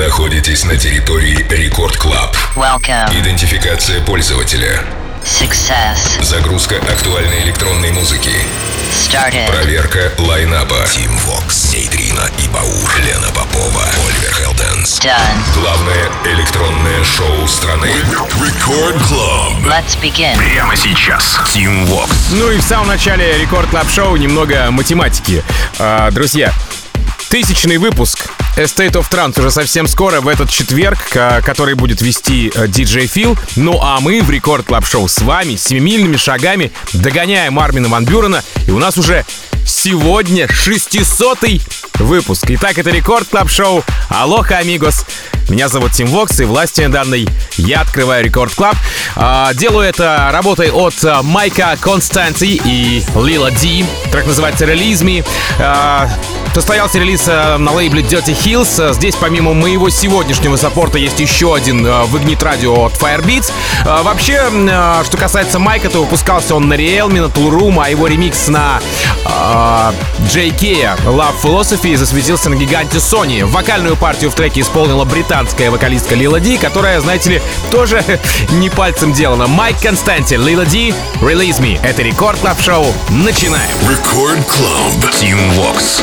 находитесь на территории Record Club. Идентификация пользователя. Success. Загрузка актуальной электронной музыки. Started. Проверка лайнапа. Тим Вокс, Нейтрино и Баур, Лена Попова, Оливер Хелденс. Done. Главное электронное шоу страны. Record Club. Let's begin. Прямо сейчас. Тим Вокс. Ну и в самом начале Record Club Show немного математики. А, друзья, тысячный выпуск State of Trance уже совсем скоро, в этот четверг, который будет вести э, диджей Фил. Ну а мы в Record Club Show с вами семимильными шагами догоняем Армина Ван Бюрена. И у нас уже сегодня 600-й выпуск. Итак, это Record Club Show. Алоха, amigos. Меня зовут Тим Вокс, и властью данной я открываю Record Club. А, делаю это работой от а, Майка Константи и Лила Ди. Трек называется «Release Me». А, Состоялся релиз на лейбле Dirty Hills. Здесь помимо моего сегодняшнего саппорта есть еще один в Ignite Radio от Firebeats. Вообще, что касается Майка, то выпускался он на Realme, на Toolroom, а его ремикс на а, JK Love Philosophy засветился на гиганте Sony. Вокальную партию в треке исполнила британская вокалистка Лила Ди, которая, знаете ли, тоже не пальцем делана. Майк Константин, Лила Ди, Release Me. Это Record Club Show. Начинаем. Record Club. Тим Вокс.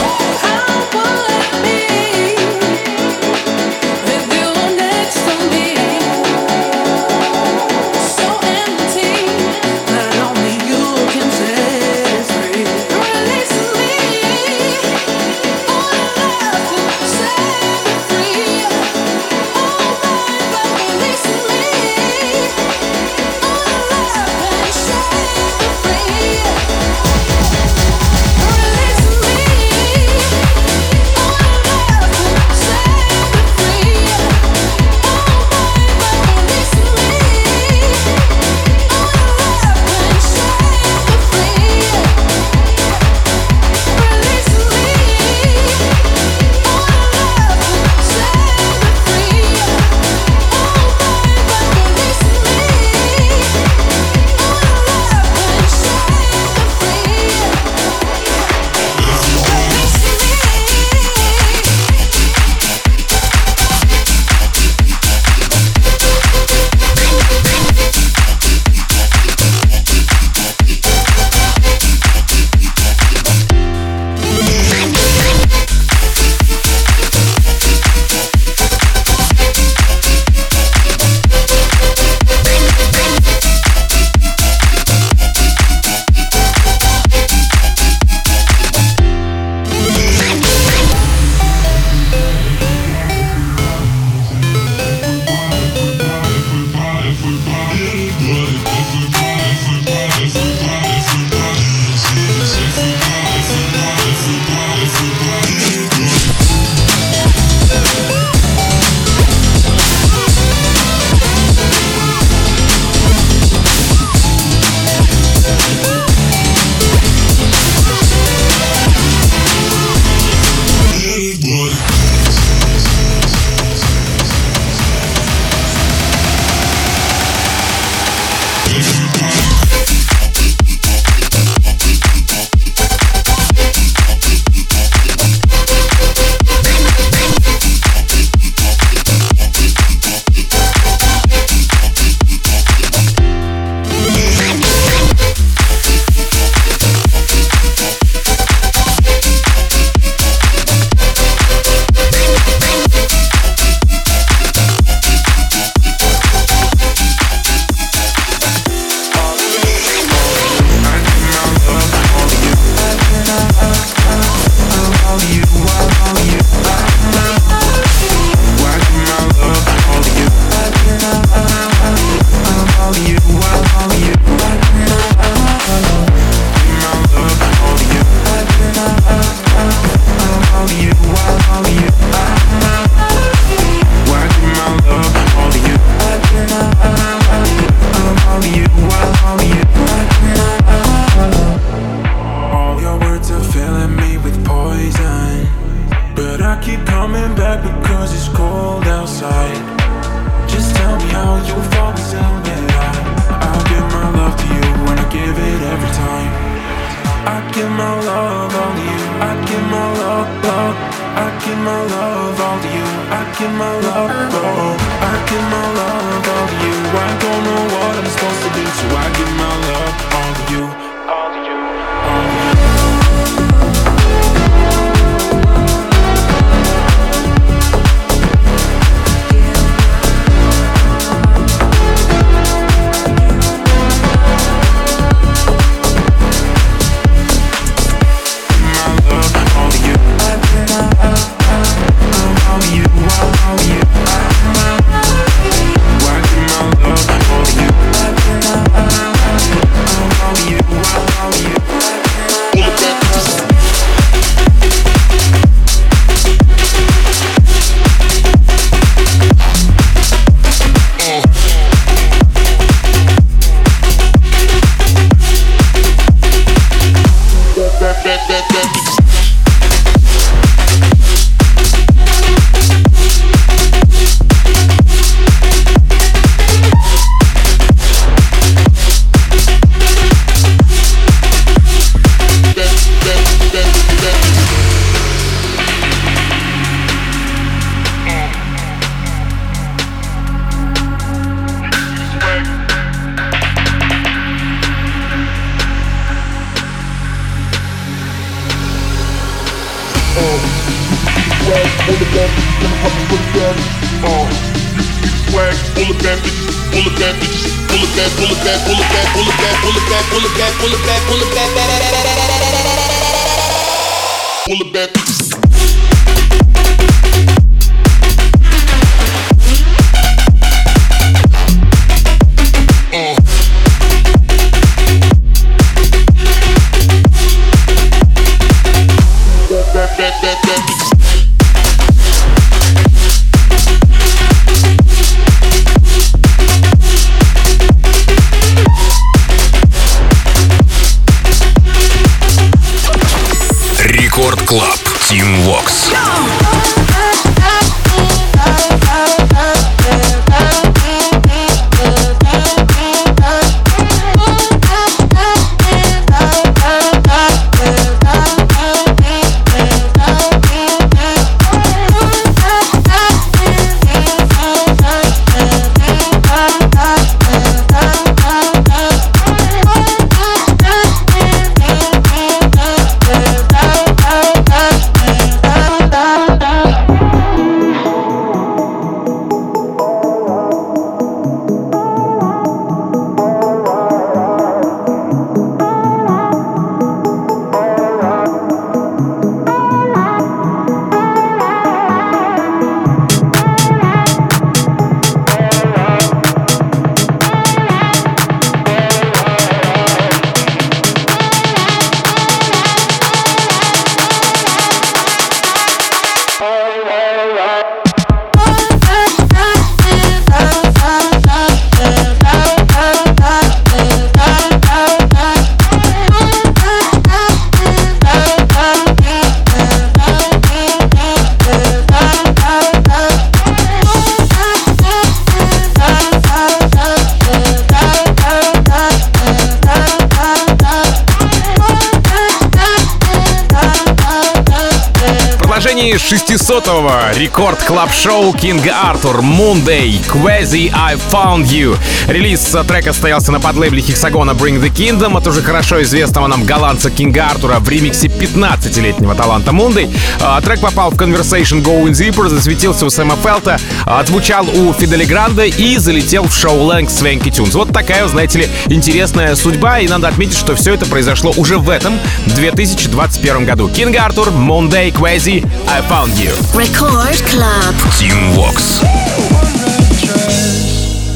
Рекорд клаб шоу Кинга Артур Monday Quasi I Found You. Релиз трека состоялся на подлейбле Хексагона Bring the Kingdom от уже хорошо известного нам голландца Кинга Артура в ремиксе 15-летнего таланта Monday. А, трек попал в Conversation Going Zipper, засветился у Сэма Фелта, отзвучал у Фидели Гранда и залетел в шоу Лэнг Свенки Тюнс. Вот такая, знаете ли, интересная судьба, и надо отметить, что все это произошло уже в этом 2021 году. Кинг Артур, Monday Quasi I Found You. Record Smart Club. Team Walks.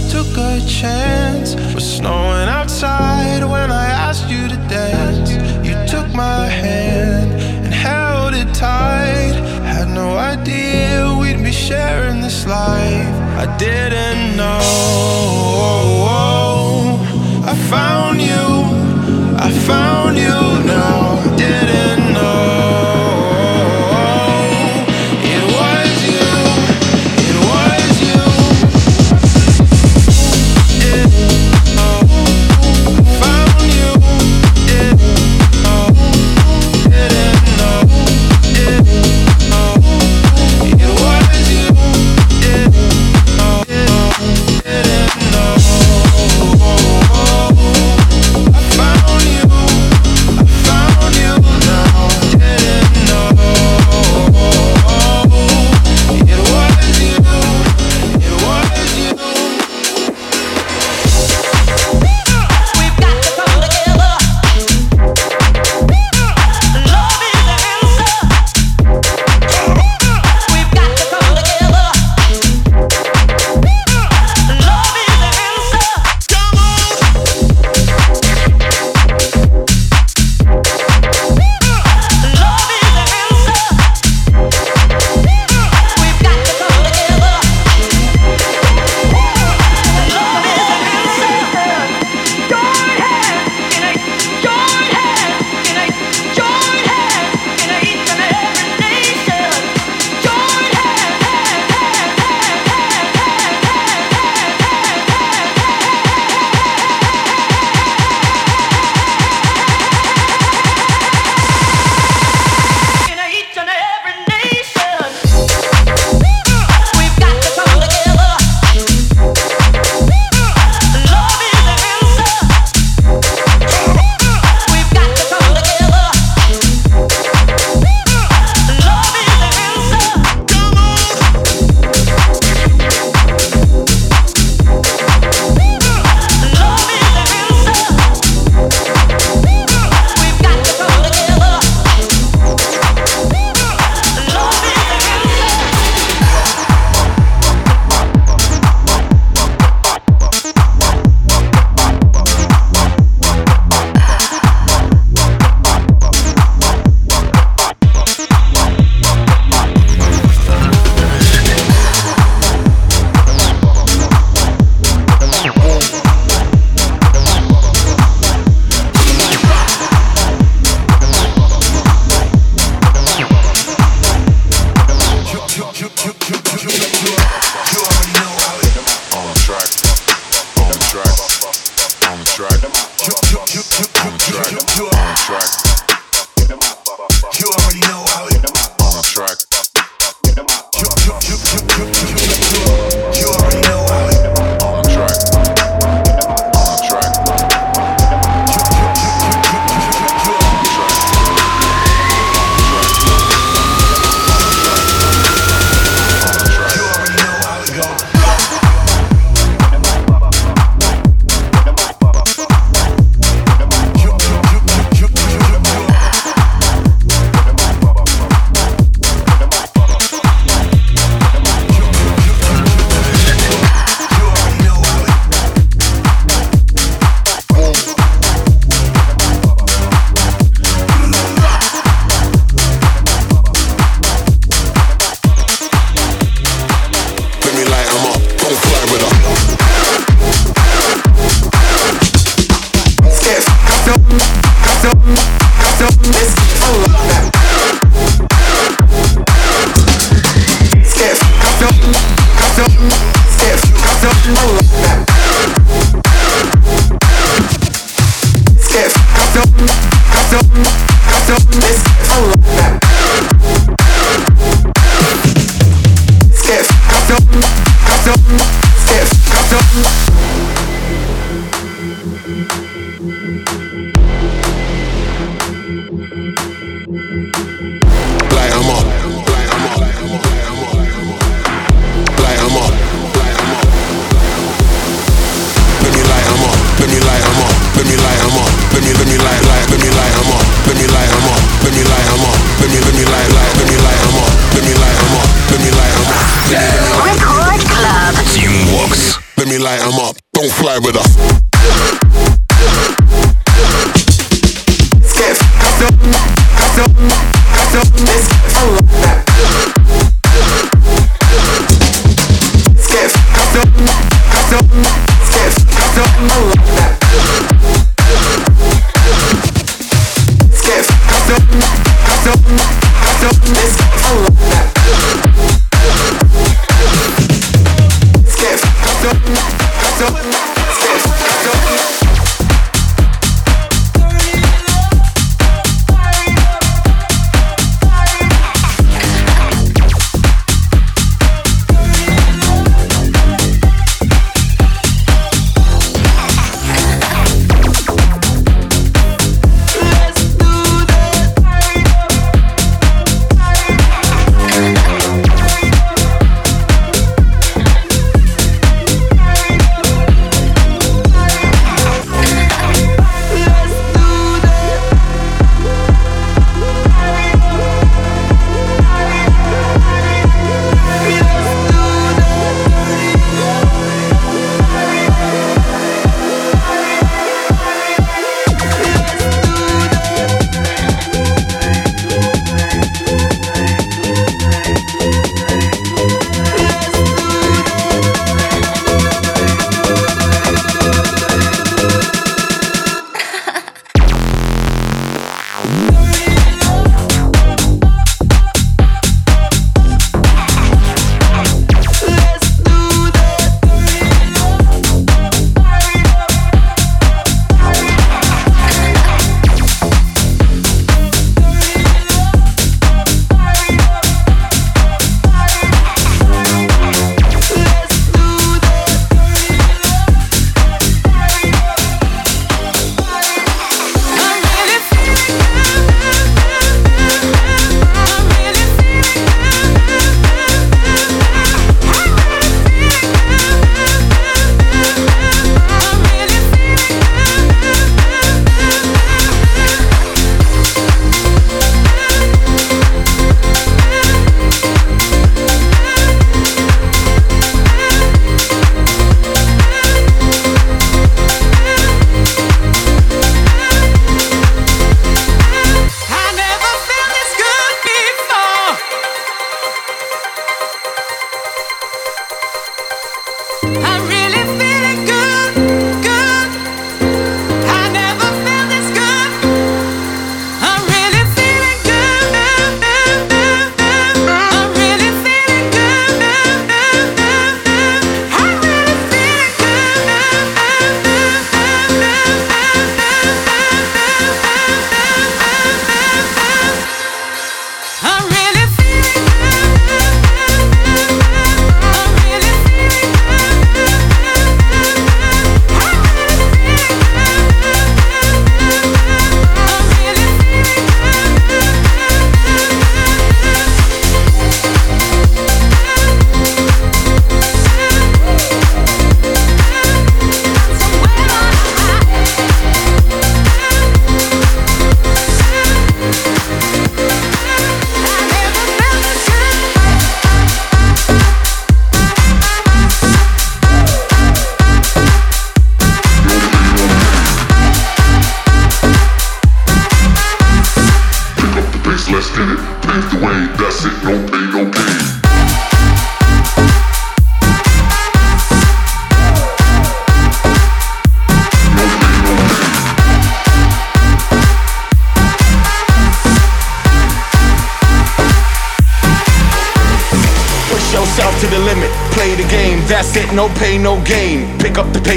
Took a chance. Was snowing outside when I asked you to dance. You took my hand and held it tight. Had no idea we'd be sharing this life. I didn't know.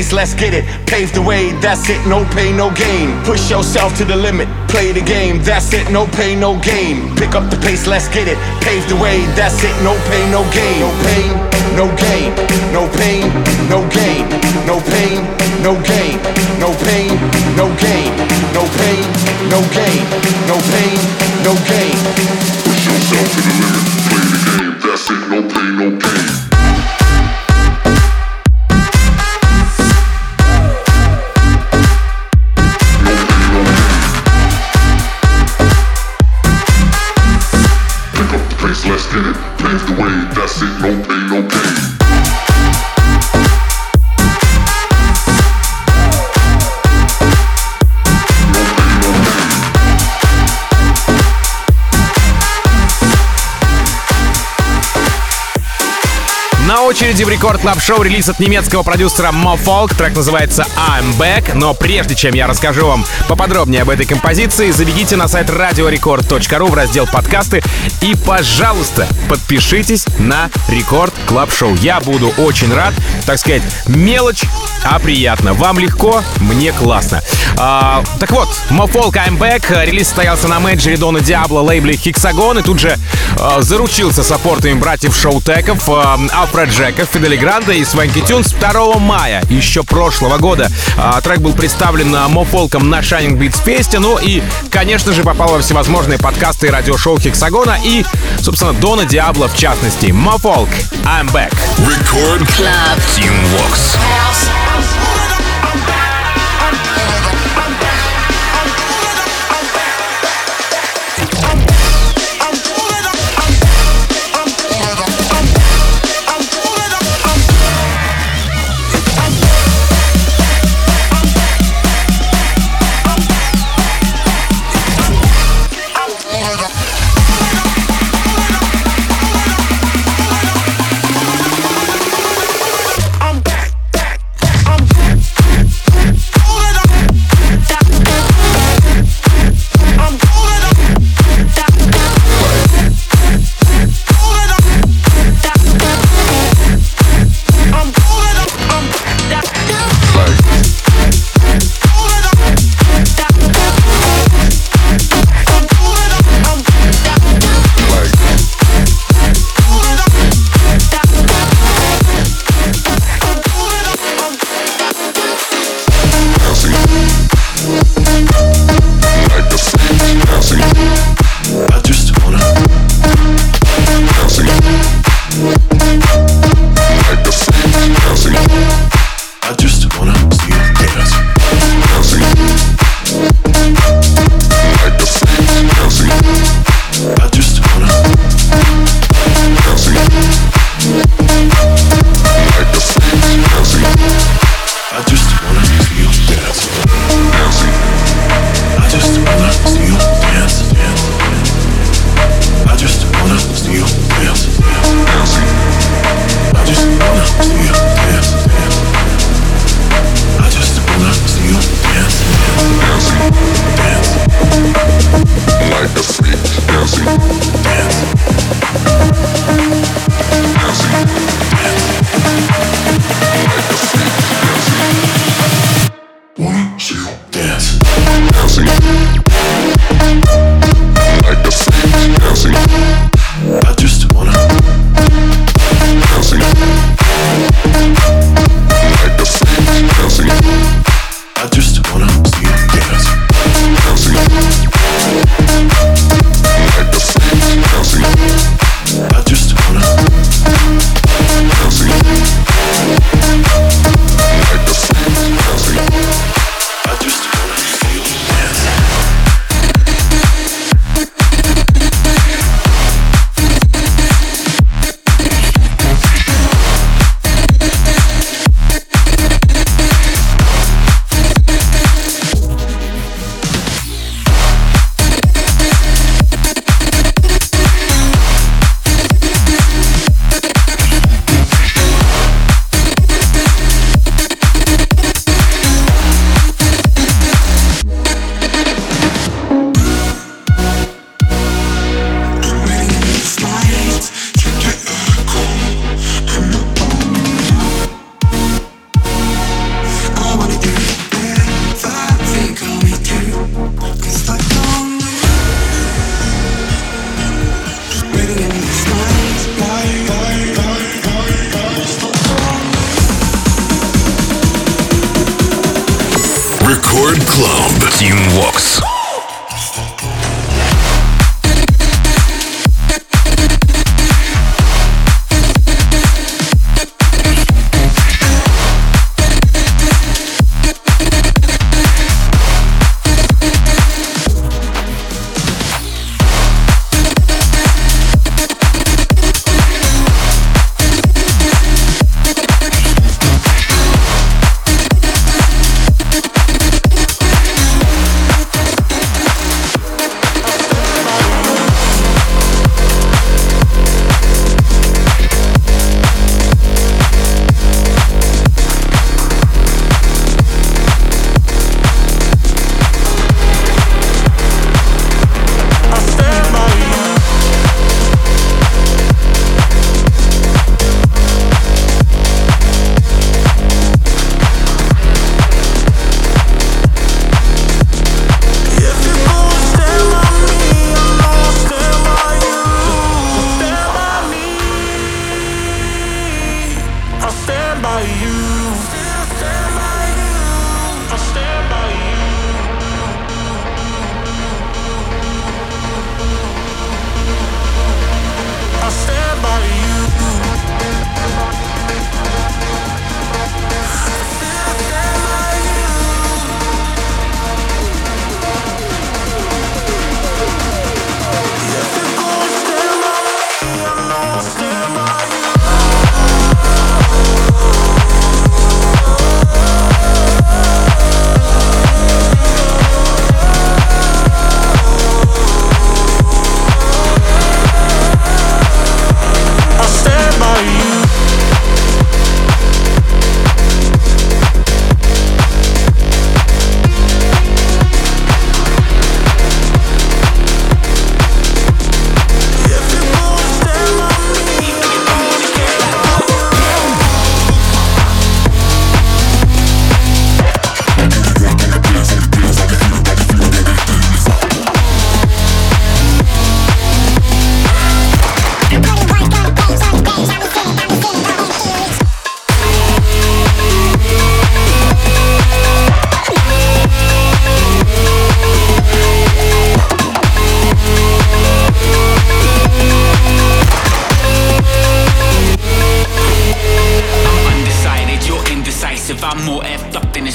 Pick up the pace, let's get it. Pave the way, that's it, no pain, no gain. Push yourself to the limit, play the game, that's it, no pain, no gain. Pick up the pace, let's get it. Pave the way, that's it, no pain, no gain. No pain, no no gain. No pain, no gain. No pain, no gain. No pain, no gain. No pain, no gain. No pain, no gain. Push yourself to the limit, play the game. That's it, no pain, no gain. В Record Club Show релиз от немецкого продюсера Mo Falk. Трек называется I'm Back. Но прежде чем я расскажу вам поподробнее об этой композиции, забегите на сайт radiorecord.ru в раздел подкасты и, пожалуйста, подпишитесь на Record Club Show. Я буду очень рад. Так сказать, мелочь, а приятно. Вам легко, мне классно. А, так вот, Mo Falk I'm Back. Релиз состоялся на менеджере Дона Диабло лейбле Hexagon и тут же а, заручился саппортами братьев Шоутеков, а, Алфред Джеков, Фидели Гранда и Свенки Тюнс 2 мая еще прошлого года. А, трек был представлен на Mo Folk на Shining Beats Fest, ну и, конечно же, попал во всевозможные подкасты и радиошоу Хексагона и, собственно, Дона Диабло в частности. Folk I'm Back. Record Club. Team Vox.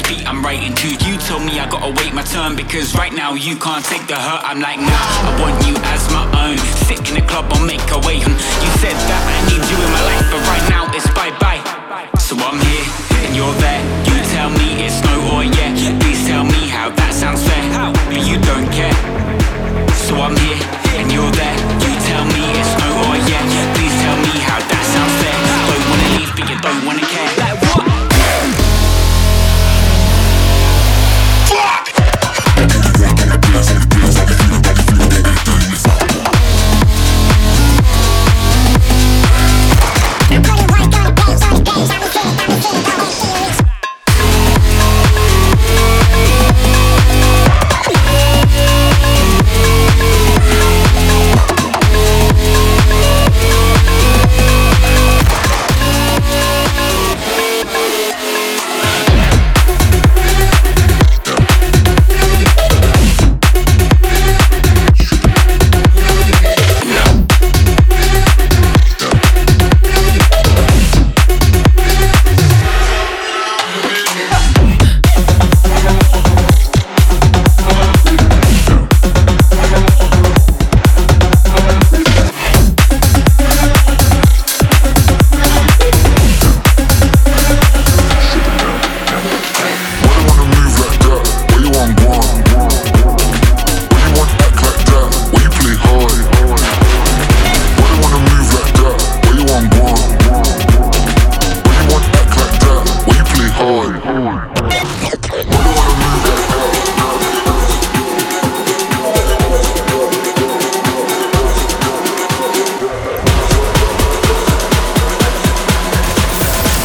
I'm writing to you. Told me I gotta wait my turn because right now you can't take the hurt. I'm like, nah, I want you as my own. Sick in the club, I'll make a way. Hmm, you said that I need you in my life, but right now it's bye bye. So I'm here and you're there. You tell me it's no or yeah. Please tell me how that sounds fair. But you don't care. So I'm here and you're there. You tell me it's no or yeah. Please tell me how that sounds fair. Don't wanna leave, but you don't wanna care.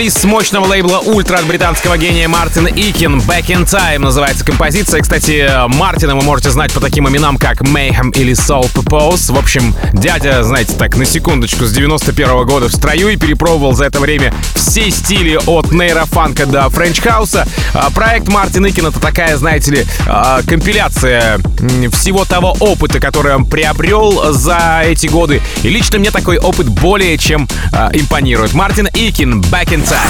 Это уже релиз с мощного лейбла Ультра от британского гения Мартина Икин. Back in Time называется композиция. Кстати, Мартина вы можете знать по таким именам, как Mayhem или Soul Purpose. В общем, дядя, знаете, так, на секундочку, с 91 -го года в строю и перепробовал за это время все стили от нейрофанка до френч-хауса. А, проект Мартин Икин это такая, знаете ли, а, компиляция всего того опыта, который он приобрел за эти годы. И лично мне такой опыт более чем а, импонирует. Мартин Икин, Back in Time.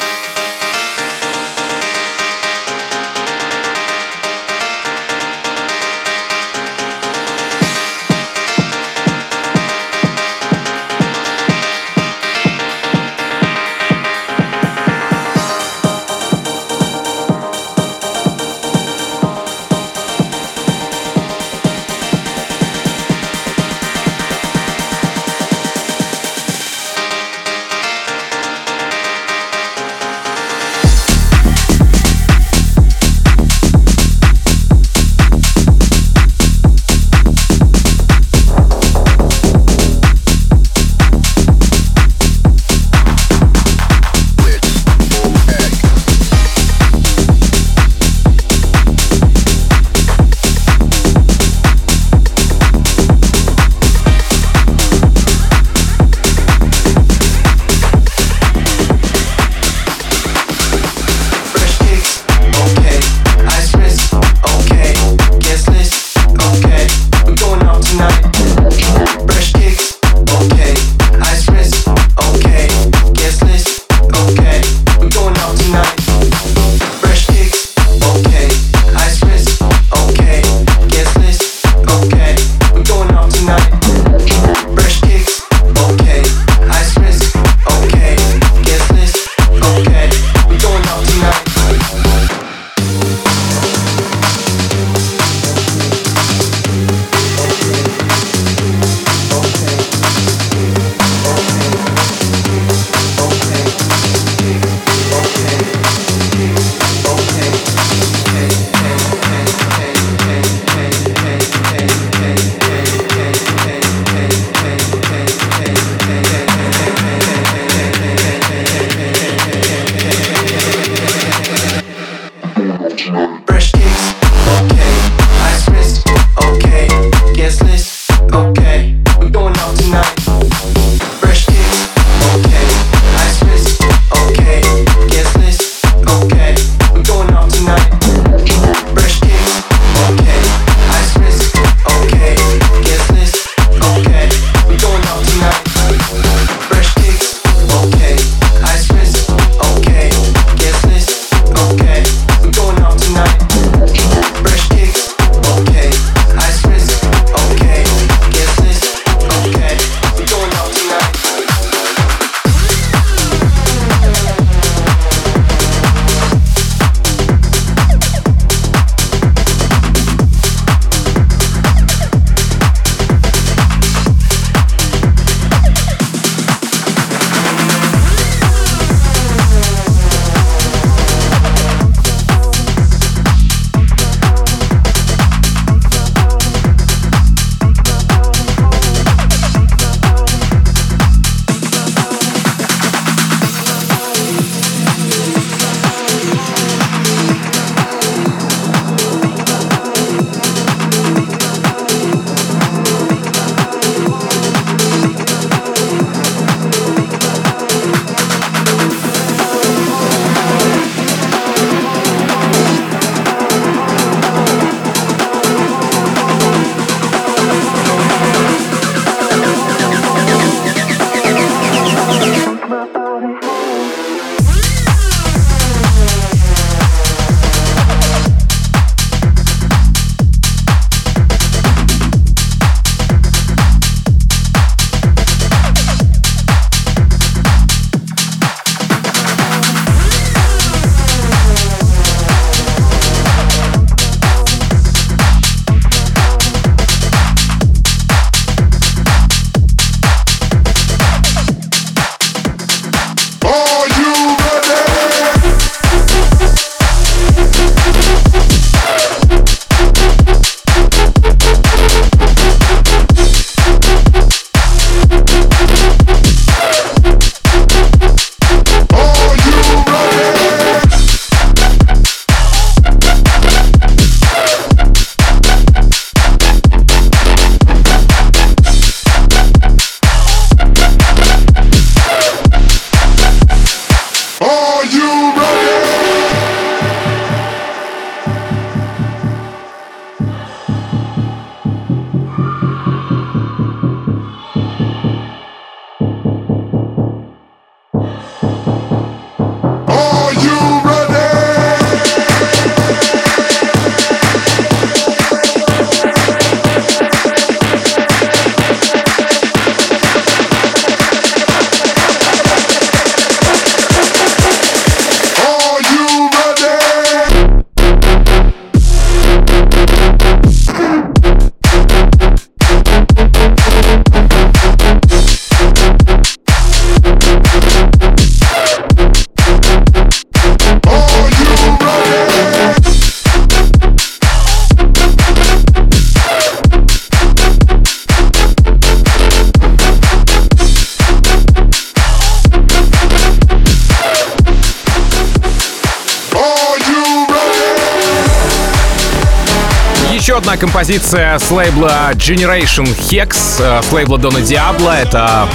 Vox. композиция с лейбла Generation Hex, э, с лейбла Дона Диабло. Это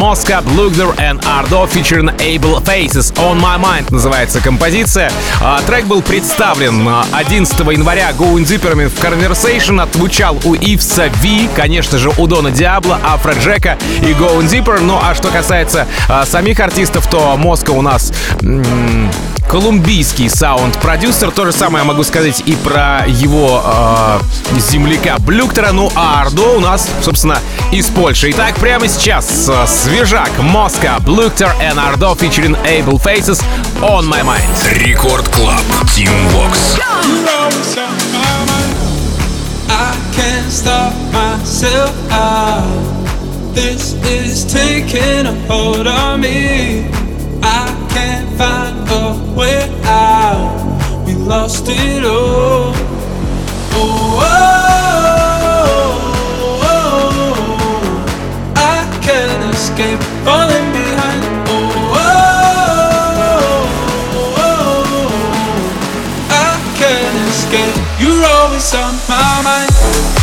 Mosca, Lugder and Ardo featuring Able Faces. On My Mind называется композиция. А, трек был представлен 11 января Going Zipperman в Conversation. Отзвучал у Ивса V, конечно же, у Дона Диабло, Афро Джека и Going Zipper. Ну а что касается а, самих артистов, то Моска у нас колумбийский саунд-продюсер. То же самое я могу сказать и про его э, земляка Блюктера. Ну а Ардо у нас, собственно, из Польши. Итак, прямо сейчас э, свежак Моска, Блюктер и Ардо featuring Able Faces On My Mind. Record Club. Тим Вокс. This is taking a hold on me. Can't find a way out. We lost it all. Oh, oh, oh, oh. I can't escape falling behind. Oh, oh, oh. I can't. forget. You're always on my mind.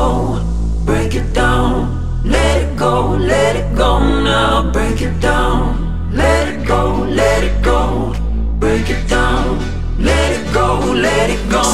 Break it down, let it go, let it go now. Break it down, let it go, let it go. Break it down, let it go, let it go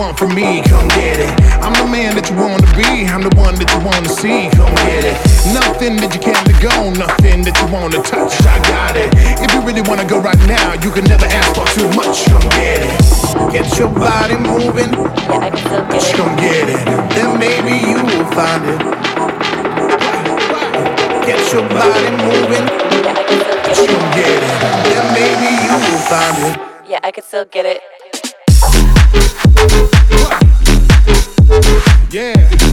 want from me, come get it. I'm the man that you want to be, I'm the one that you want to see, come get it. Nothing that you can't let go, nothing that you want to touch, I got it. If you really want to go right now, you can never ask for too much, come get it. Get your body moving, Yeah, I can still get it. come get it. Then maybe you will find it. Get your body moving, Yeah, I can still get it. come get it. Then maybe you will find it. Yeah, I can still get it. Yeah.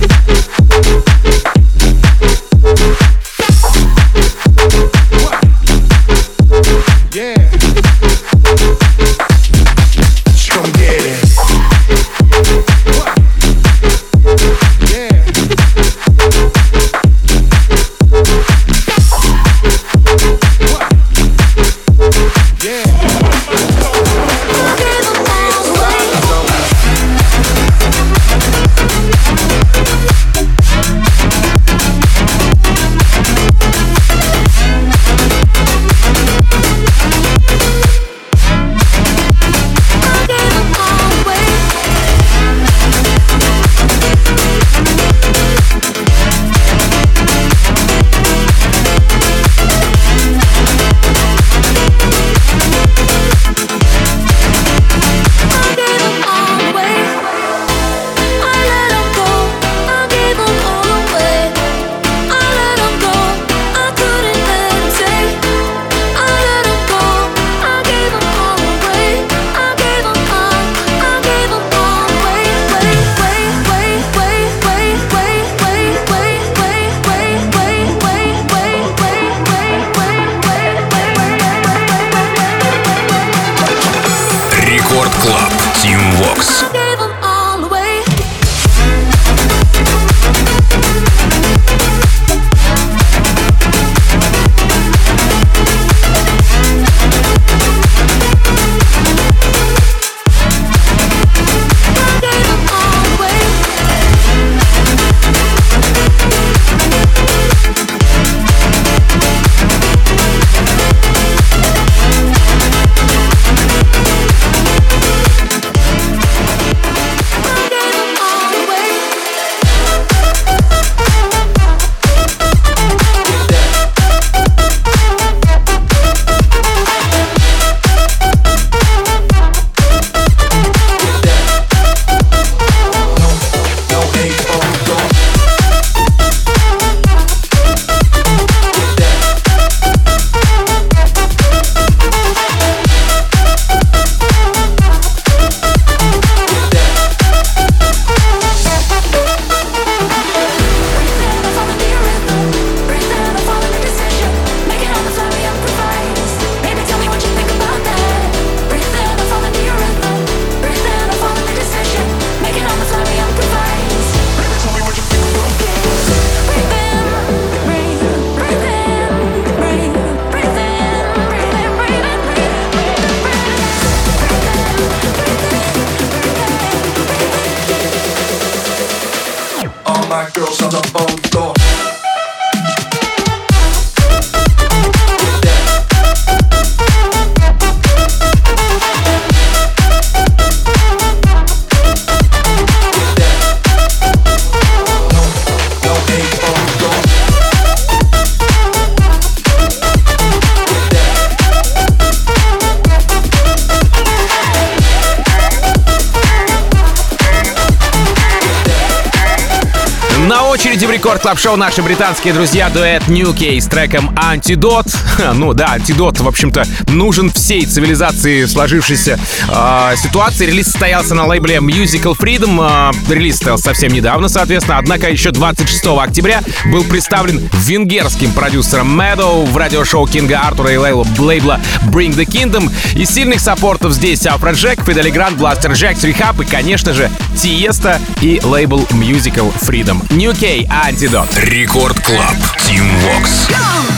Record Club Show наши британские друзья дуэт New Key с треком Antidote. Ну да, антидот, в общем-то, нужен всей цивилизации сложившейся э, ситуации. Релиз состоялся на лейбле Musical Freedom. Э, релиз состоялся совсем недавно, соответственно. Однако еще 26 октября был представлен венгерским продюсером Meadow в радиошоу Кинга Артура и лейбла, лейбла Bring the Kingdom. Из сильных саппортов здесь Афро Джек, Фидели Гранд, Blasterjaxx, R3hab и, конечно же, Тиеста и лейбл Musical Freedom. New K Рекорд Клаб. Тим Вокс. Got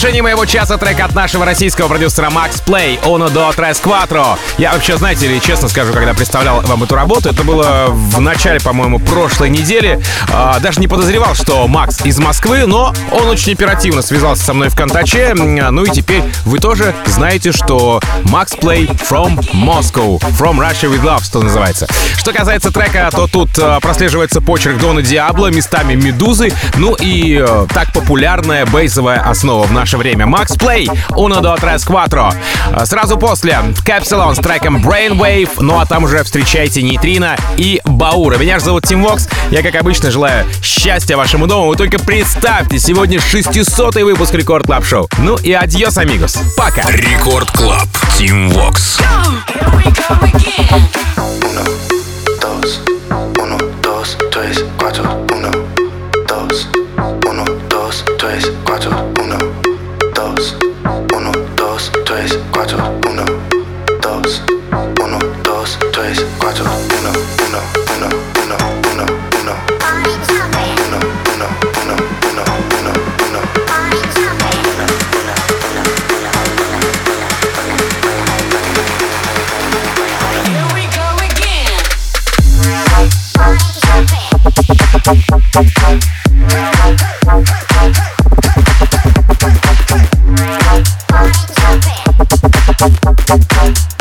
завершении моего часа трек от нашего российского продюсера Max Play Uno до Tres Quattro. Я вообще, знаете ли, честно скажу, когда представлял вам эту работу, это было в начале, по-моему, прошлой недели. А, даже не подозревал, что Макс из Москвы, но он очень оперативно связался со мной в Контаче. Ну и теперь вы тоже знаете, что Max Play from Moscow, from Russia with Love, что называется. Что касается трека, то тут э, прослеживается почерк Дона Диабло, местами Медузы, ну и э, так популярная бейсовая основа в наше время. Max Play, Uno dos tres cuatro. Сразу после Capsulon с треком Brainwave, ну а там уже встречайте Нейтрино и Баура. Меня же зовут Тим Вокс, я как обычно желаю счастья вашему дому. Вы только представьте, сегодня 600 выпуск Record Club Show. Ну и adiós, amigos. Пока. Record Club. Тим Вокс. dos, uno, dos, tres, cuatro, uno, dos, uno, dos, tres, cuatro, uno, tres, cuatro, uno, 3, uno, 1, 2, 1, uno, uno. 4, 1, 1, 1, 1, 1, 1. Hey! Bye.